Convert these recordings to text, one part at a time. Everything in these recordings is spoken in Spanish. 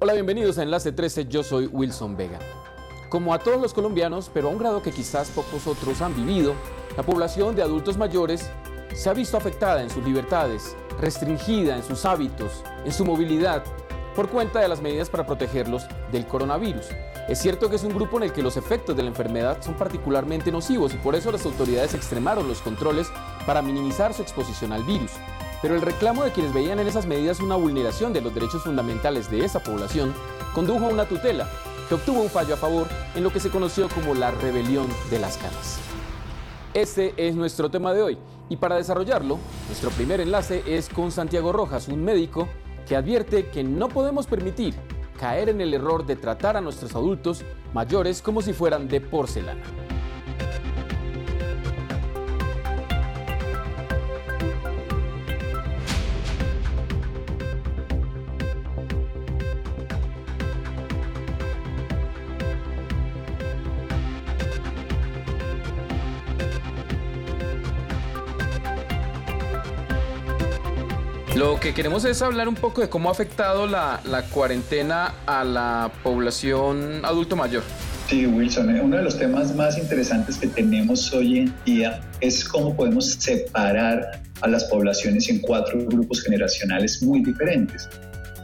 Hola, bienvenidos a Enlace 13, yo soy Wilson Vega. Como a todos los colombianos, pero a un grado que quizás pocos otros han vivido, la población de adultos mayores se ha visto afectada en sus libertades, restringida en sus hábitos, en su movilidad, por cuenta de las medidas para protegerlos del coronavirus. Es cierto que es un grupo en el que los efectos de la enfermedad son particularmente nocivos y por eso las autoridades extremaron los controles para minimizar su exposición al virus. Pero el reclamo de quienes veían en esas medidas una vulneración de los derechos fundamentales de esa población condujo a una tutela que obtuvo un fallo a favor en lo que se conoció como la rebelión de las canas. Este es nuestro tema de hoy y para desarrollarlo, nuestro primer enlace es con Santiago Rojas, un médico que advierte que no podemos permitir caer en el error de tratar a nuestros adultos mayores como si fueran de porcelana. Que queremos es hablar un poco de cómo ha afectado la, cuarentena a la población adulto mayor. Sí, Wilson, eh, uno de los temas más interesantes que tenemos hoy en día es cómo podemos separar a las poblaciones en cuatro grupos generacionales muy diferentes.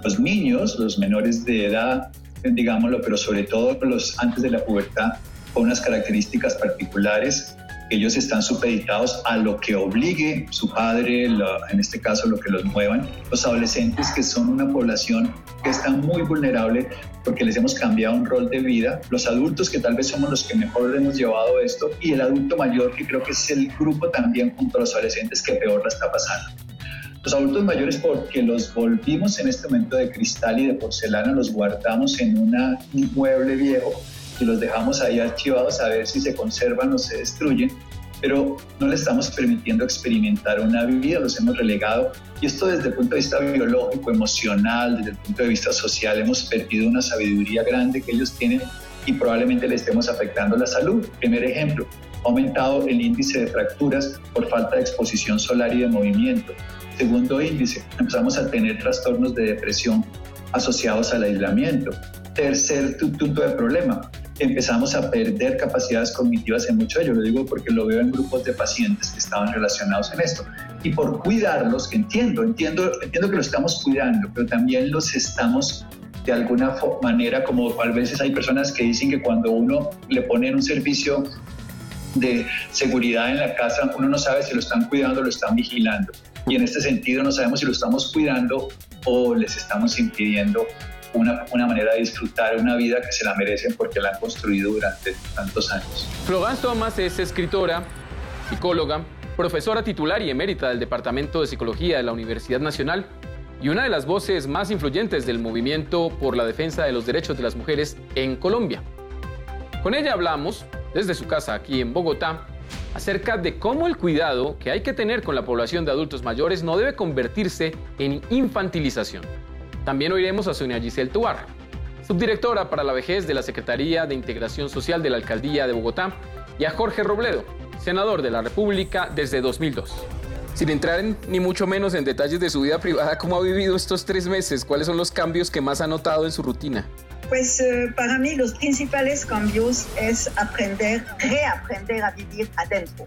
Los niños, los menores de edad, digámoslo, pero sobre todo los antes de la pubertad, con unas características particulares ellos están supeditados a lo que obligue su padre, en este caso lo que los muevan. Los adolescentes que son una población que está muy vulnerable porque les hemos cambiado un rol de vida. Los adultos que tal vez somos los que mejor hemos llevado esto y el adulto mayor que creo que es el grupo también junto a los adolescentes que peor la está pasando. Los adultos mayores porque los volvimos en este momento de cristal y de porcelana, los guardamos en un mueble viejo y los dejamos ahí archivados a ver si se conservan o se destruyen, pero no le estamos permitiendo experimentar una vida, los hemos relegado. Y esto desde el punto de vista biológico, emocional, desde el punto de vista social, hemos perdido una sabiduría grande que ellos tienen y probablemente le estemos afectando la salud. Primer ejemplo, ha aumentado el índice de fracturas por falta de exposición solar y de movimiento. Segundo índice, empezamos a tener trastornos de depresión asociados al aislamiento. Tercer punto de problema, empezamos a perder capacidades cognitivas en mucho de. Lo digo porque lo veo en grupos de pacientes que estaban relacionados en esto. Y por cuidarlos, que entiendo, entiendo, entiendo que lo estamos cuidando, pero también los estamos de alguna manera, como a veces hay personas que dicen que cuando uno le pone un servicio de seguridad en la casa, uno no sabe si lo están cuidando o lo están vigilando. Y en este sentido no sabemos si lo estamos cuidando o les estamos impidiendo una, manera de disfrutar una vida que se la merecen porque la han construido durante tantos años. Florence Thomas es escritora, psicóloga, profesora titular y emérita del Departamento de Psicología de la Universidad Nacional y una de las voces más influyentes del movimiento por la defensa de los derechos de las mujeres en Colombia. Con ella hablamos, desde su casa aquí en Bogotá, acerca de cómo el cuidado que hay que tener con la población de adultos mayores no debe convertirse en infantilización también oiremos a Sonia Giselle Tuar, subdirectora para la vejez de la Secretaría de Integración Social de la Alcaldía de Bogotá, y a Jorge Robledo, senador de la República desde 2002. Sin entrar en, ni mucho menos en detalles de su vida privada, ¿cómo ha vivido estos tres meses? ¿Cuáles son los cambios que más ha notado en su rutina? Pues eh, para mí los principales cambios es aprender, reaprender a vivir adentro.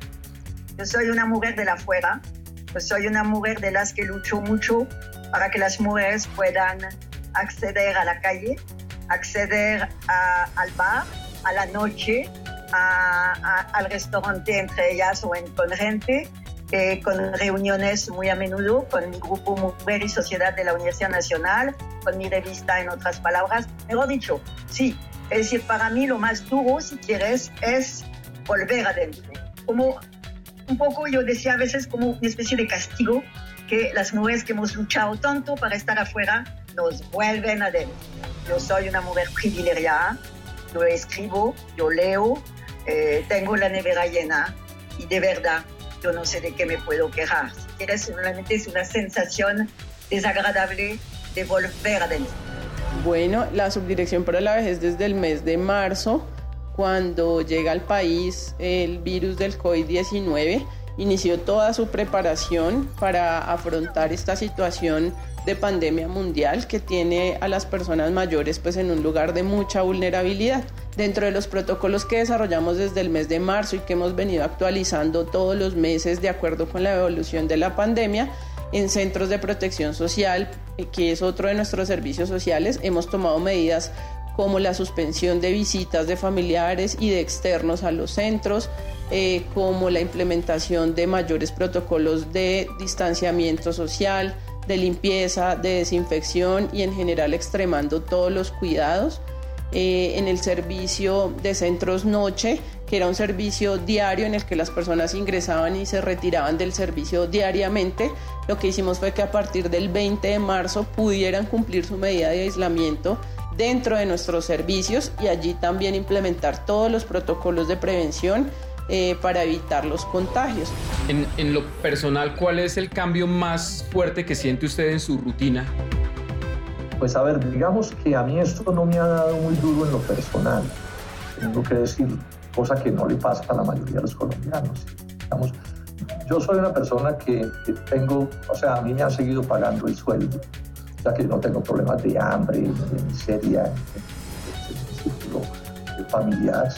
Yo soy una mujer de la afuera, yo soy una mujer de las que luchó mucho para que las mujeres puedan acceder a la calle, acceder al bar, a la noche, al restaurante entre ellas o con gente, eh, con reuniones muy a menudo con mi grupo Mujer y Sociedad de la Universidad Nacional, con mi revista en otras palabras. Mejor dicho, sí, es decir, para mí lo más duro, si quieres, es volver adentro. Como un poco, yo decía a veces como una especie de castigo que las mujeres que hemos luchado tanto para estar afuera nos vuelven adentro. Yo soy una mujer privilegiada, yo escribo, yo leo, eh, tengo la nevera llena y de verdad yo no sé de qué me puedo quejar. Si quieres, solamente es una sensación desagradable de volver adentro. Bueno, la subdirección para la vejez desde el mes de marzo cuando llega al país el virus del COVID-19, inició toda su preparación para afrontar esta situación de pandemia mundial que tiene a las personas mayores pues en un lugar de mucha vulnerabilidad. Dentro de los protocolos que desarrollamos desde el mes de marzo y que hemos venido actualizando todos los meses de acuerdo con la evolución de la pandemia, en centros de protección social, eh, que es otro de nuestros servicios sociales, hemos tomado medidas como la suspensión de visitas de familiares y de externos a los centros, eh, como la implementación de mayores protocolos de distanciamiento social, de limpieza, de desinfección y en general extremando todos los cuidados. Eh, en el servicio de centros noche, que era un servicio diario en el que las personas ingresaban y se retiraban del servicio diariamente, lo que hicimos fue que a partir del 20 de marzo pudieran cumplir su medida de aislamiento dentro de nuestros servicios y allí también implementar todos los protocolos de prevención eh, para evitar los contagios. En, en, lo personal, ¿cuál es el cambio más fuerte que siente usted en su rutina? Pues a ver, digamos que a mí esto no me ha dado muy duro en lo personal, tengo que decir, cosa que no le pasa a la mayoría de los colombianos. Digamos, yo soy una persona que, que tengo, o sea, a mí me han seguido pagando el sueldo, sea que no tengo problemas de hambre, de miseria, de familiar,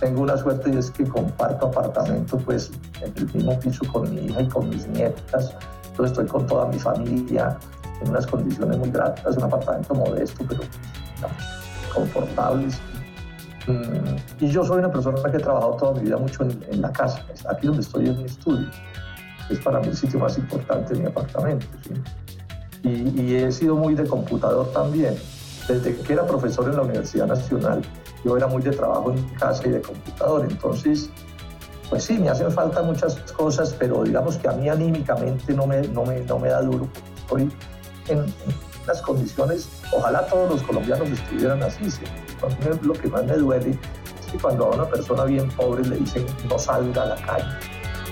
tengo una suerte y es que comparto apartamento pues en el mismo piso con mi hija y con mis nietas. Entonces estoy con toda mi familia en unas condiciones muy gratas, un apartamento modesto, pero digamos, confortables. Mm, y yo soy una persona que he trabajado toda mi vida mucho en, la casa. Aquí donde estoy es mi estudio. Es para mí el sitio más importante de mi apartamento. Y, he sido muy de computador también. Desde que era profesor en la Universidad Nacional, yo era muy de trabajo en casa y de computador, entonces, pues sí, me hacen falta muchas cosas, pero digamos que a mí anímicamente no me, no me, no me da duro, estoy en, las condiciones, ojalá todos los colombianos estuvieran así, ¿sí? lo que más me duele es que cuando a una persona bien pobre le dicen no salga a la calle,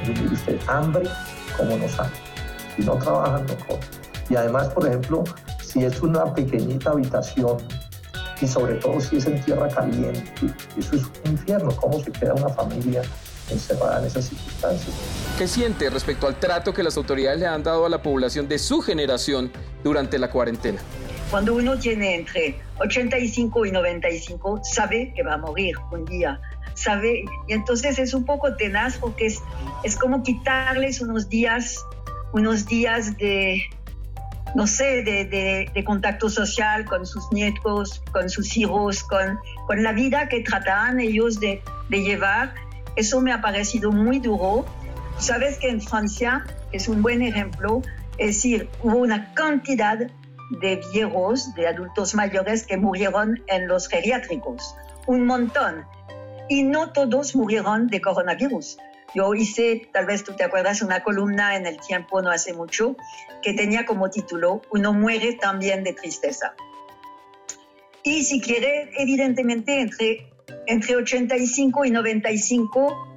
y dice hambre, como no sale, si no trabajan, no comen. Y además, por ejemplo, si es una pequeñita habitación y sobre todo si es en tierra caliente. Eso es un infierno, cómo se queda una familia encerrada en esas circunstancias. ¿Qué siente respecto al trato que las autoridades le han dado a la población de su generación durante la cuarentena? Cuando uno tiene entre 85 y 95, sabe que va a morir un día. Sabe, y entonces es un poco tenaz porque es, es como quitarles unos días, unos días de, no sé, de, de, de, contacto social con sus nietos, con sus hijos, con, con la vida que trataban ellos de, de, llevar. Eso me ha parecido muy duro. Sabes que en Francia es un buen ejemplo, es decir, hubo una cantidad de viejos, de adultos mayores que murieron en los geriátricos, un montón. Y no todos murieron de coronavirus. Yo hice, tal vez tú te acuerdas, una columna en el tiempo no hace mucho que tenía como título Uno muere también de tristeza. Y si quiere, evidentemente, entre, entre 85 y 95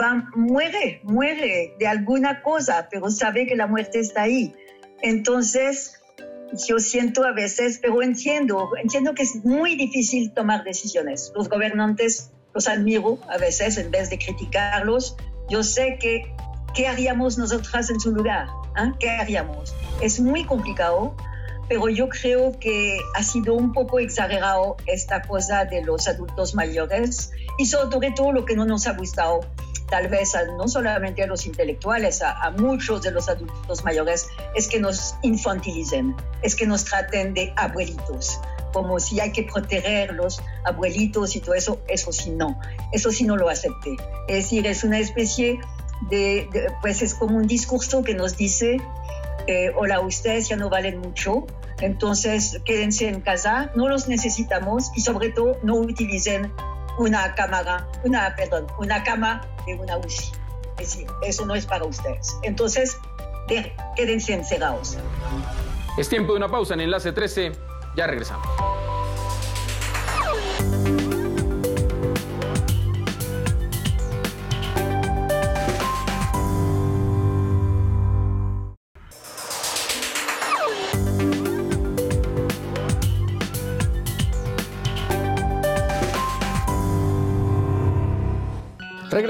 va, muere, muere de alguna cosa, pero sabe que la muerte está ahí. Entonces, yo siento a veces, pero entiendo, entiendo que es muy difícil tomar decisiones. Los gobernantes los admiro a veces en vez de criticarlos. Yo sé que, ¿qué haríamos nosotras en su lugar? ¿Eh? ¿Qué haríamos? Es muy complicado, pero yo creo que ha sido un poco exagerado esta cosa de los adultos mayores y sobre todo lo que no nos ha gustado tal vez a, no solamente a los intelectuales, a, a, muchos de los adultos mayores, es que nos infantilicen, es que nos traten de abuelitos, como si hay que proteger los abuelitos y todo eso, eso sí no, eso sí no lo acepté. Es decir, es una especie de, de pues es como un discurso que nos dice, eh, hola, ustedes ya no valen mucho, entonces quédense en casa, no los necesitamos y sobre todo no utilicen una cámara, una, perdón, una cama de una UCI. Es decir, eso no es para ustedes. Entonces, quédense encerrados. Es tiempo de una pausa en Enlace 13. Ya regresamos.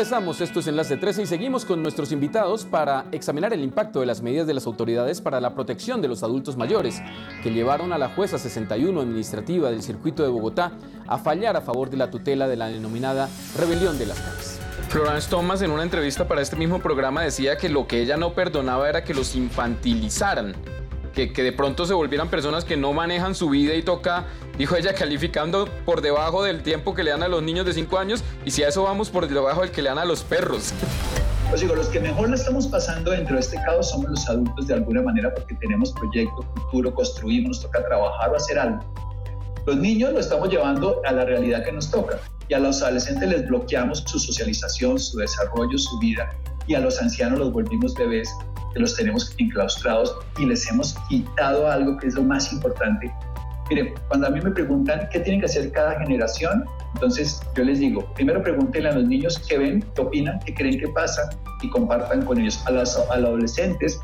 Regresamos, esto es Enlace 13 y seguimos con nuestros invitados para examinar el impacto de las medidas de las autoridades para la protección de los adultos mayores que llevaron a la jueza 61 administrativa del circuito de Bogotá a fallar a favor de la tutela de la denominada rebelión de las casas. Florence Thomas en una entrevista para este mismo programa decía que lo que ella no perdonaba era que los infantilizaran que, de pronto se volvieran personas que no manejan su vida y toca, dijo ella, calificando por debajo del tiempo que le dan a los niños de 5 años y si a eso vamos por debajo del que le dan a los perros. Pues digo, los que mejor la estamos pasando dentro de este caos somos los adultos de alguna manera porque tenemos proyecto, futuro, construimos, toca trabajar o hacer algo. Los niños lo estamos llevando a la realidad que nos toca y a los adolescentes les bloqueamos su socialización, su desarrollo, su vida y a los ancianos los volvimos bebés que los tenemos enclaustrados y les hemos quitado algo que es lo más importante. Mire, cuando a mí me preguntan qué tienen que hacer cada generación, entonces yo les digo, primero pregúntenle a los niños qué ven, qué opinan, qué creen que pasa y compartan con ellos. A, a los adolescentes,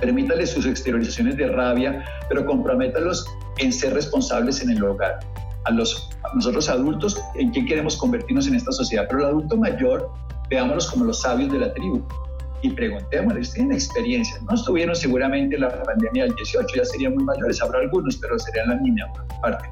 permítanles sus exteriorizaciones de rabia, pero comprométalos en ser responsables en el hogar. A, los, a nosotros adultos, ¿en qué queremos convertirnos en esta sociedad? Pero el adulto mayor, veámoslos como los sabios de la tribu y preguntémosles, ¿tienen experiencia? No estuvieron seguramente en la pandemia del 18, ya serían muy mayores, habrá algunos, pero serían la niña parte.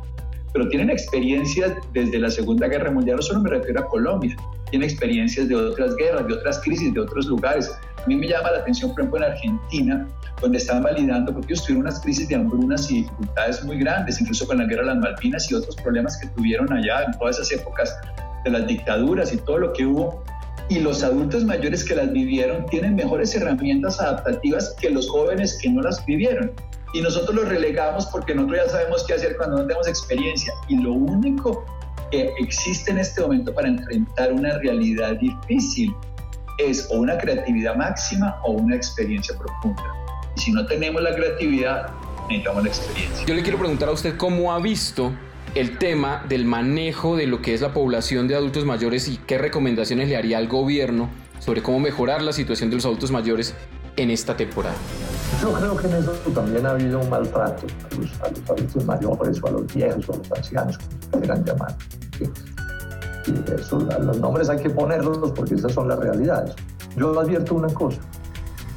Pero tienen experiencias desde la Segunda Guerra Mundial, no solo me refiero a Colombia, tienen experiencias de otras guerras, de otras crisis, de otros lugares. A mí me llama la atención, por ejemplo, en Argentina, donde están validando, porque ellos tuvieron unas crisis de hambrunas y dificultades muy grandes, incluso con la guerra de las Malvinas y otros problemas que tuvieron allá en todas esas épocas de las dictaduras y todo lo que hubo y los adultos mayores que las vivieron tienen mejores herramientas adaptativas que los jóvenes que no las vivieron. Y nosotros los relegamos porque nosotros ya sabemos qué hacer cuando no tenemos experiencia. Y lo único que existe en este momento para enfrentar una realidad difícil es o una creatividad máxima o una experiencia profunda. Y si no tenemos la creatividad, necesitamos la experiencia. Yo le quiero preguntar a usted cómo ha visto el tema del manejo de lo que es la población de adultos mayores y qué recomendaciones le haría al gobierno sobre cómo mejorar la situación de los adultos mayores en esta temporada. Yo creo que en eso también ha habido un maltrato a los, adultos mayores o a los viejos o a los ancianos, como quieran llamar. Y eso, los nombres hay que ponerlos porque esas son las realidades. Yo advierto una cosa,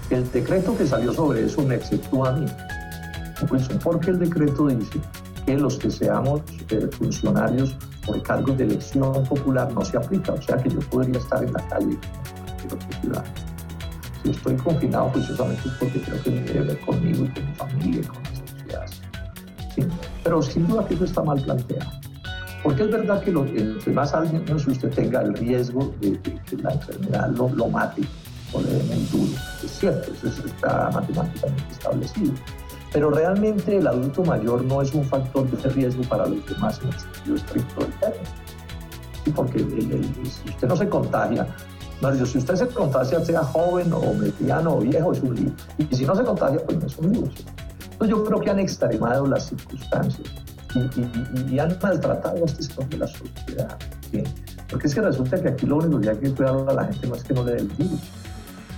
el decreto que salió sobre eso me exceptúa a mí. Pues porque el decreto dice que los que seamos eh, funcionarios por cargos de elección popular no se aplica. O sea que yo podría estar en la calle ciudad. Si estoy confinado juiciosamente es porque creo que me debe ver conmigo y con mi familia y con la sociedad. Pero sin duda que eso está mal planteado. Porque es verdad que lo, entre más si usted tenga el riesgo de, que la enfermedad lo, lo mate o le muy duro. Es cierto, eso está matemáticamente establecido. Pero realmente el adulto mayor no es un factor de riesgo para los demás en el sentido estricto del término. porque si usted no se contagia, no, si usted se contagia, sea joven o mediano o viejo, es un lío. Y si no se contagia, pues no es un lío. Entonces yo creo que han extremado las circunstancias y, han maltratado a este sector de la sociedad. Porque es que resulta que aquí lo único que hay que cuidar a la gente no es que no le dé el virus,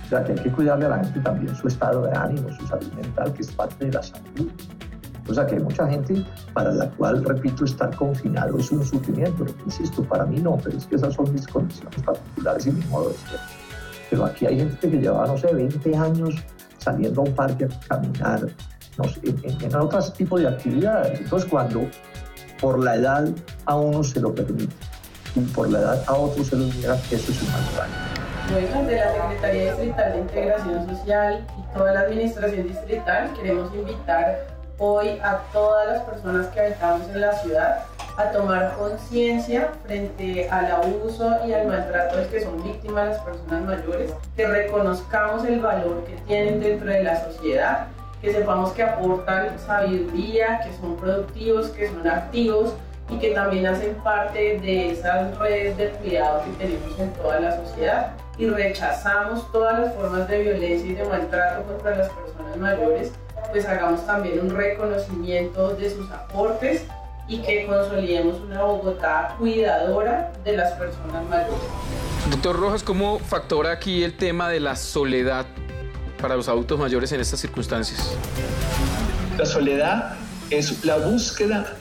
o sea, que hay que cuidarle a la gente también su estado de ánimo, su salud mental, que es parte de la salud. O sea, que hay mucha gente para la cual, repito, estar confinado es un sufrimiento. Insisto, para mí no, pero es que esas son mis condiciones particulares y mi modo de ser. Pero aquí hay gente que lleva, no sé, 20 años saliendo a un parque a caminar, no sé, en, en, otros tipos de actividades. Entonces, cuando por la edad a uno se lo permite y por la edad a otro se lo niega, eso es un mal bueno, de la Secretaría Distrital de Integración Social y toda la Administración Distrital queremos invitar hoy a todas las personas que habitamos en la ciudad a tomar conciencia frente al abuso y al maltrato del que son víctimas las personas mayores, que reconozcamos el valor que tienen dentro de la sociedad, que sepamos que aportan sabiduría, que son productivos, que son activos y que también hacen parte de esas redes de cuidado que tenemos en toda la sociedad y rechazamos todas las formas de violencia y de maltrato contra las personas mayores, pues hagamos también un reconocimiento de sus aportes y que consolidemos una Bogotá cuidadora de las personas mayores. Doctor Rojas, ¿cómo factora aquí el tema de la soledad para los adultos mayores en estas circunstancias? La soledad es la búsqueda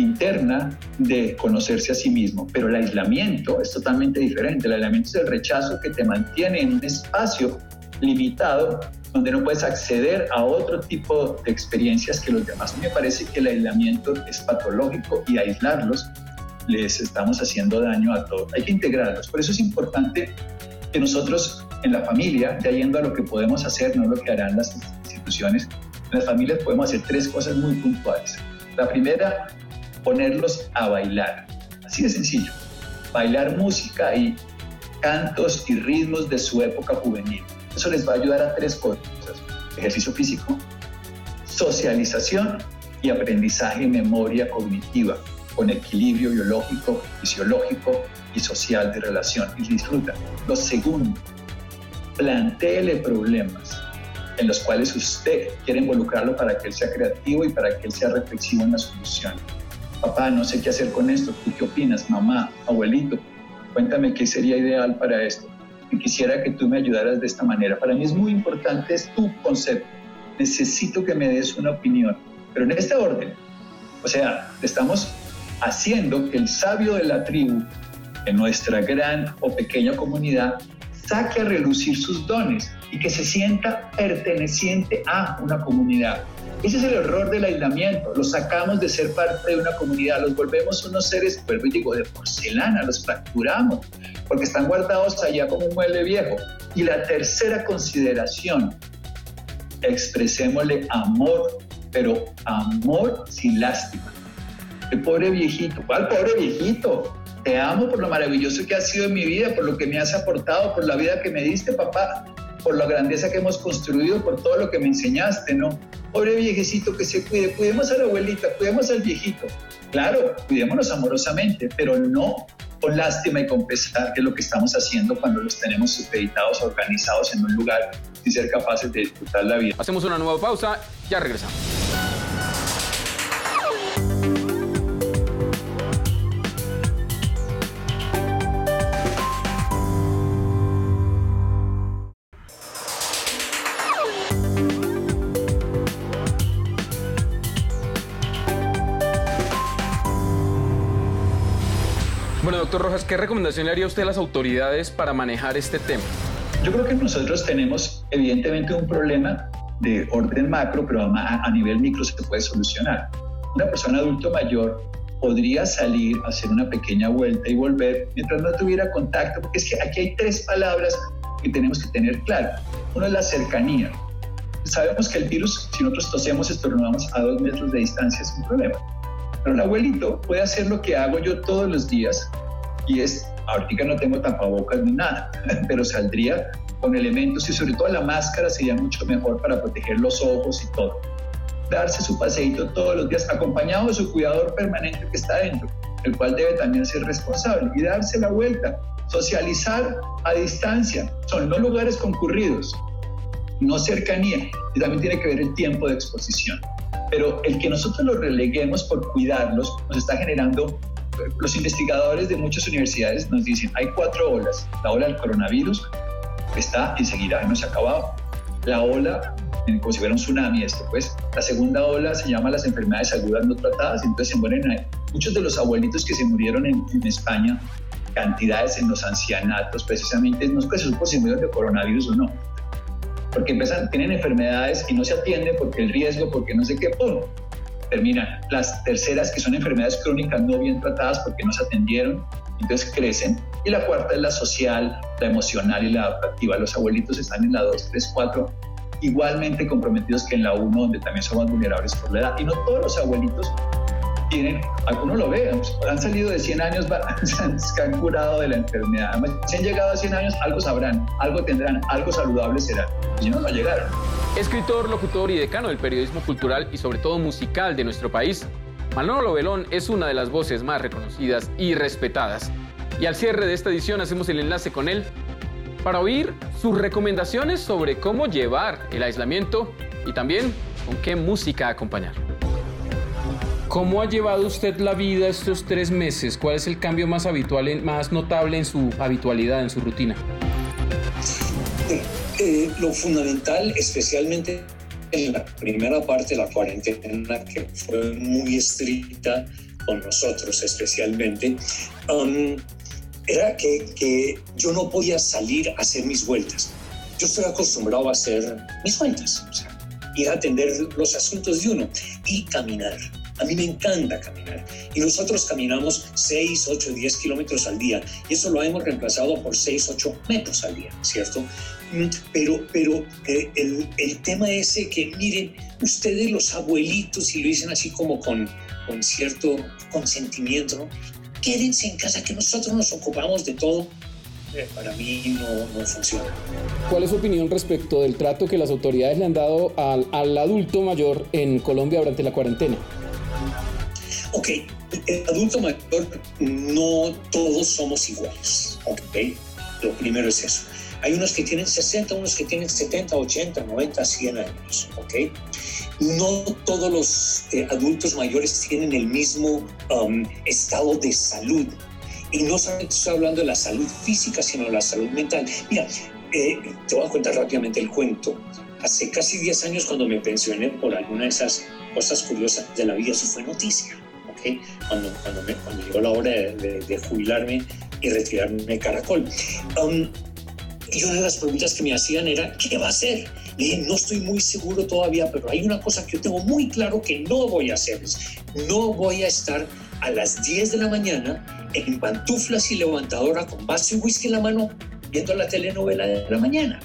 interna de conocerse a sí mismo, pero el aislamiento es totalmente diferente. El aislamiento es el rechazo que te mantiene en un espacio limitado donde no puedes acceder a otro tipo de experiencias que los demás. Me parece que el aislamiento es patológico y aislarlos les estamos haciendo daño a todos. Hay que integrarlos. Por eso es importante que nosotros en la familia, ya yendo a lo que podemos hacer, no lo que harán las instituciones, en las familias podemos hacer tres cosas muy puntuales. La primera, ponerlos a bailar. Así de sencillo. Bailar música y cantos y ritmos de su época juvenil. Eso les va a ayudar a tres cosas. Ejercicio físico, socialización y aprendizaje y memoria cognitiva con equilibrio biológico, fisiológico y social de relación y disfruta. Lo segundo, plantéele problemas en los cuales usted quiere involucrarlo para que él sea creativo y para que él sea reflexivo en la solución. Papá, no sé qué hacer con esto. ¿Tú qué opinas? Mamá, abuelito, cuéntame qué sería ideal para esto. Y quisiera que tú me ayudaras de esta manera. Para mí es muy importante, es tu concepto. Necesito que me des una opinión, pero en este orden. O sea, estamos haciendo que el sabio de la tribu, en nuestra gran o pequeña comunidad, saque a relucir sus dones y que se sienta perteneciente a una comunidad. Ese es el error del aislamiento. Los sacamos de ser parte de una comunidad, los volvemos unos seres, vuelvo y digo, de porcelana, los fracturamos, porque están guardados allá como un mueble viejo. Y la tercera consideración, expresémosle amor, pero amor sin lástima. El pobre viejito, ¿cuál pobre viejito? Te amo por lo maravilloso que has sido en mi vida, por lo que me has aportado, por la vida que me diste, papá, por la grandeza que hemos construido, por todo lo que me enseñaste, ¿no? Pobre viejecito que se cuide, cuidemos a la abuelita, cuidemos al viejito. Claro, cuidémonos amorosamente, pero no con lástima y con pesar, que es lo que estamos haciendo cuando los tenemos supeditados, organizados en un lugar sin ser capaces de disfrutar la vida. Hacemos una nueva pausa, ya regresamos. ¿Qué recomendación le haría usted a las autoridades para manejar este tema? Yo creo que nosotros tenemos evidentemente un problema de orden macro, pero a, nivel micro se puede solucionar. Una persona adulto mayor podría salir, hacer una pequeña vuelta y volver mientras no tuviera contacto, porque es que aquí hay tres palabras que tenemos que tener claro. Uno es la cercanía. Sabemos que el virus, si nosotros tosemos, estornudamos a dos metros de distancia, es un problema. Pero el abuelito puede hacer lo que hago yo todos los días, y es, ahorita no tengo tapabocas ni nada, pero saldría con elementos y sobre todo la máscara sería mucho mejor para proteger los ojos y todo. Darse su paseíto todos los días acompañado de su cuidador permanente que está dentro, el cual debe también ser responsable y darse la vuelta, socializar a distancia. Son no lugares concurridos, no cercanía, y también tiene que ver el tiempo de exposición. Pero el que nosotros los releguemos por cuidarlos nos está generando los investigadores de muchas universidades nos dicen, hay cuatro olas. La ola del coronavirus está y seguirá, no se ha acabado. La ola, como si fuera un tsunami esto, pues. La segunda ola se llama las enfermedades agudas no tratadas, entonces se mueren muchos de los abuelitos que se murieron en, España, cantidades en los ancianatos, precisamente, no es que se supo si murieron de coronavirus o no, porque empiezan, tienen enfermedades y no se atienden porque el riesgo, porque no sé qué, ¡pum! Terminan. Las terceras, que son enfermedades crónicas no bien tratadas porque no se atendieron, entonces crecen. Y la cuarta es la social, la emocional y la adaptativa. Los abuelitos están en la 2, 3, 4, igualmente comprometidos que en la 1, donde también somos vulnerables por la edad. Y no todos los abuelitos tienen, algunos lo ven, han salido de 100 años, se han curado de la enfermedad. si han llegado a 100 años, algo sabrán, algo tendrán, algo saludable será. Y no, no llegaron. Escritor, locutor y decano del periodismo cultural y sobre todo musical de nuestro país, Manolo Belón es una de las voces más reconocidas y respetadas. Y al cierre de esta edición hacemos el enlace con él para oír sus recomendaciones sobre cómo llevar el aislamiento y también con qué música acompañar. ¿Cómo ha llevado usted la vida estos tres meses? ¿Cuál es el cambio más habitual, más notable en su habitualidad, en su rutina? Eh, lo fundamental, especialmente en la primera parte de la cuarentena, que fue muy estricta, con nosotros especialmente, um, era que, que yo no podía salir a hacer mis vueltas. Yo estoy acostumbrado a hacer mis vueltas, o sea, ir a atender los asuntos de uno y caminar. A mí me encanta caminar. Y nosotros caminamos 6, 8, 10 kilómetros al día. Y eso lo hemos reemplazado por 6, 8 metros al día, ¿cierto? Mm, pero, pero eh, el, el, tema ese que, miren, ustedes los abuelitos, y lo dicen así como con, con cierto consentimiento, ¿no? quédense en casa que nosotros nos ocupamos de todo. Eh, para mí no, no, funciona. ¿Cuál es su opinión respecto del trato que las autoridades le han dado al, al adulto mayor en Colombia durante la cuarentena? Ok, el adulto mayor no todos somos iguales, ok. Lo primero es eso. Hay unos que tienen 60, unos que tienen 70, 80, 90, 100 años, ok. No todos los eh, adultos mayores tienen el mismo um, estado de salud. Y no solamente estoy hablando de la salud física, sino de la salud mental. Mira, eh, te voy a contar rápidamente el cuento. Hace casi 10 años cuando me pensioné por alguna de esas cosas curiosas de la vida, eso fue noticia. Cuando, cuando, me, cuando, llegó la hora de, de, jubilarme y retirarme de Caracol. Um, y una de las preguntas que me hacían era, ¿qué va a hacer? Le dije, no estoy muy seguro todavía, pero hay una cosa que yo tengo muy claro que no voy a hacer. No voy a estar a las 10 de la mañana en pantuflas y levantadora con vaso y whisky en la mano viendo la telenovela de la mañana.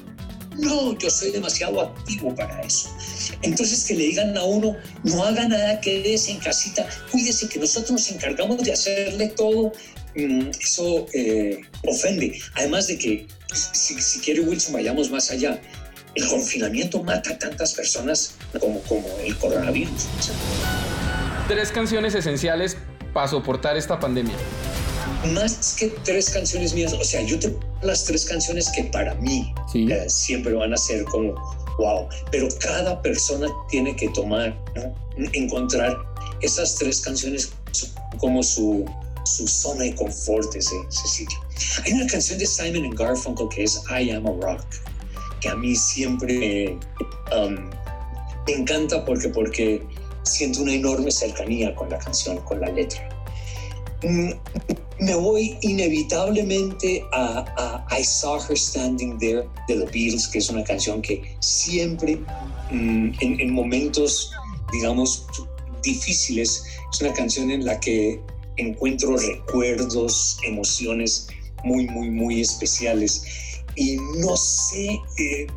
No, yo soy demasiado activo para eso. Entonces que le digan a uno, no haga nada, quédese en casita, cuídese que nosotros nos encargamos de hacerle todo, mm, eso eh, ofende. Además de que, si, si, quiere Wilson, vayamos más allá. El confinamiento mata a tantas personas como, como el coronavirus. Tres canciones esenciales para soportar esta pandemia más que tres canciones mías, o sea, yo tengo las tres canciones que para mí sí. eh, siempre van a ser como wow, pero cada persona tiene que tomar, ¿no? encontrar esas tres canciones como su, su zona de confort, ese, ese sitio. Hay una canción de Simon and Garfunkel que es I Am a Rock, que a mí siempre um, me encanta porque, porque siento una enorme cercanía con la canción, con la letra. Mm, me voy inevitablemente a, a, I Saw Her Standing There de The Beatles, que es una canción que siempre mm, en, en, momentos, digamos, difíciles, es una canción en la que encuentro recuerdos, emociones muy, muy, muy especiales. Y no sé, eh,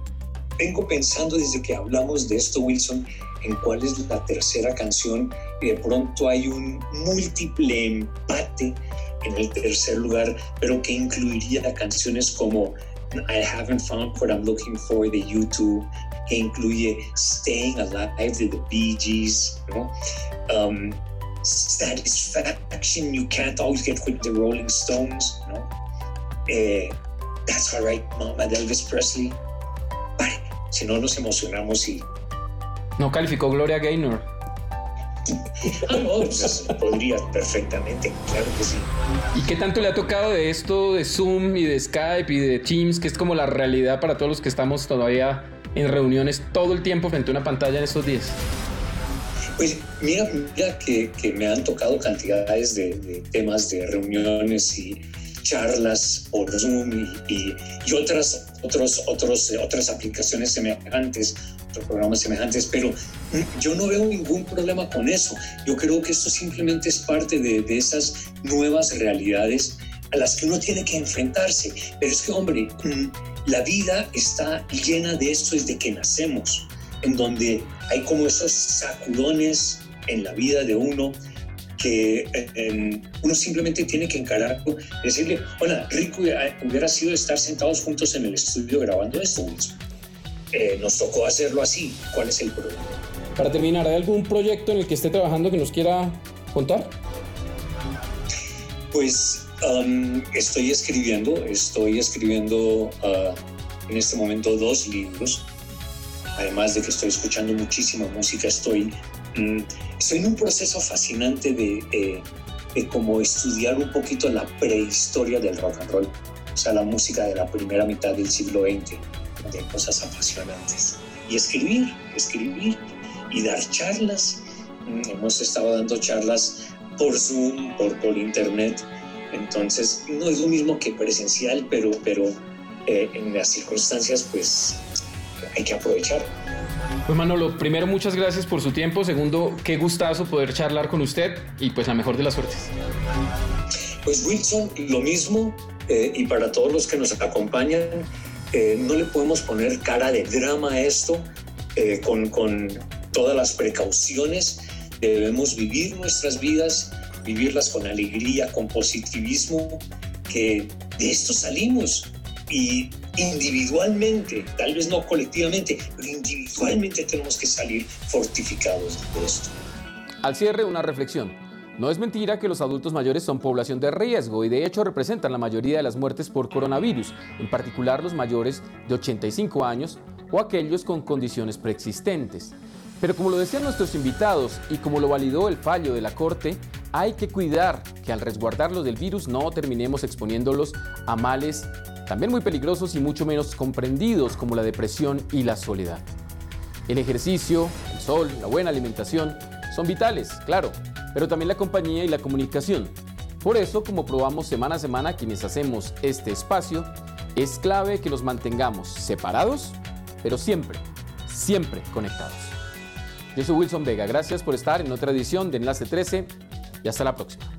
vengo pensando desde que hablamos de esto, Wilson, en cuál es la tercera canción y de pronto hay un múltiple empate en el tercer lugar, pero que incluiría canciones como I Haven't Found What I'm Looking For de YouTube, que incluye Staying Alive de The Bee Gees, ¿no? Um, satisfaction You Can't Always Get with the Rolling Stones, ¿no? Eh, That's Alright, Mama de Elvis Presley. Si no nos emocionamos y... No calificó Gloria Gaynor. Ah, no, pues, podría perfectamente, claro que sí. ¿Y qué tanto le ha tocado de esto de Zoom y de Skype y de Teams, que es como la realidad para todos los que estamos todavía en reuniones todo el tiempo frente a una pantalla en estos días? Pues mira, mira que, que me han tocado cantidades de, de, temas de reuniones y charlas por Zoom y, y, y otras, otros, otros, otras aplicaciones semejantes programas semejantes, pero yo no veo ningún problema con eso. Yo creo que esto simplemente es parte de, de, esas nuevas realidades a las que uno tiene que enfrentarse. Pero es que, hombre, la vida está llena de esto desde que nacemos, en donde hay como esos sacudones en la vida de uno que eh, uno simplemente tiene que encararlo y decirle, hola, rico hubiera sido estar sentados juntos en el estudio grabando esto mismo eh, nos tocó hacerlo así. ¿Cuál es el problema? Para terminar, ¿hay algún proyecto en el que esté trabajando que nos quiera contar? Pues um, estoy escribiendo, estoy escribiendo uh, en este momento dos libros. Además de que estoy escuchando muchísima música, estoy, um, estoy en un proceso fascinante de, eh, de como estudiar un poquito la prehistoria del rock and roll, o sea, la música de la primera mitad del siglo XX de cosas apasionantes. Y escribir, escribir y dar charlas. Mm, hemos estado dando charlas por Zoom, por, por Internet. Entonces, no es lo mismo que presencial, pero, pero eh, en las circunstancias, pues hay que aprovechar. Pues Manolo, primero muchas gracias por su tiempo, segundo, qué gustazo poder charlar con usted y pues la mejor de las suertes. Pues Wilson, lo mismo, eh, y para todos los que nos acompañan, eh, no le podemos poner cara de drama a esto, con, con todas las precauciones, debemos vivir nuestras vidas, vivirlas con alegría, con positivismo, que de esto salimos y individualmente, tal vez no colectivamente, pero individualmente tenemos que salir fortificados de esto. Al cierre, una reflexión. No es mentira que los adultos mayores son población de riesgo y de hecho representan la mayoría de las muertes por coronavirus, en particular los mayores de 85 años o aquellos con condiciones preexistentes. Pero como lo decían nuestros invitados y como lo validó el fallo de la Corte, hay que cuidar que al resguardarlos del virus no terminemos exponiéndolos a males también muy peligrosos y mucho menos comprendidos como la depresión y la soledad. El ejercicio, el sol, la buena alimentación son vitales, claro, pero también la compañía y la comunicación. Por eso, como probamos semana a semana quienes hacemos este espacio, es clave que nos mantengamos separados, pero siempre, siempre conectados. Yo soy Wilson Vega, gracias por estar en otra edición de Enlace 13 y hasta la próxima.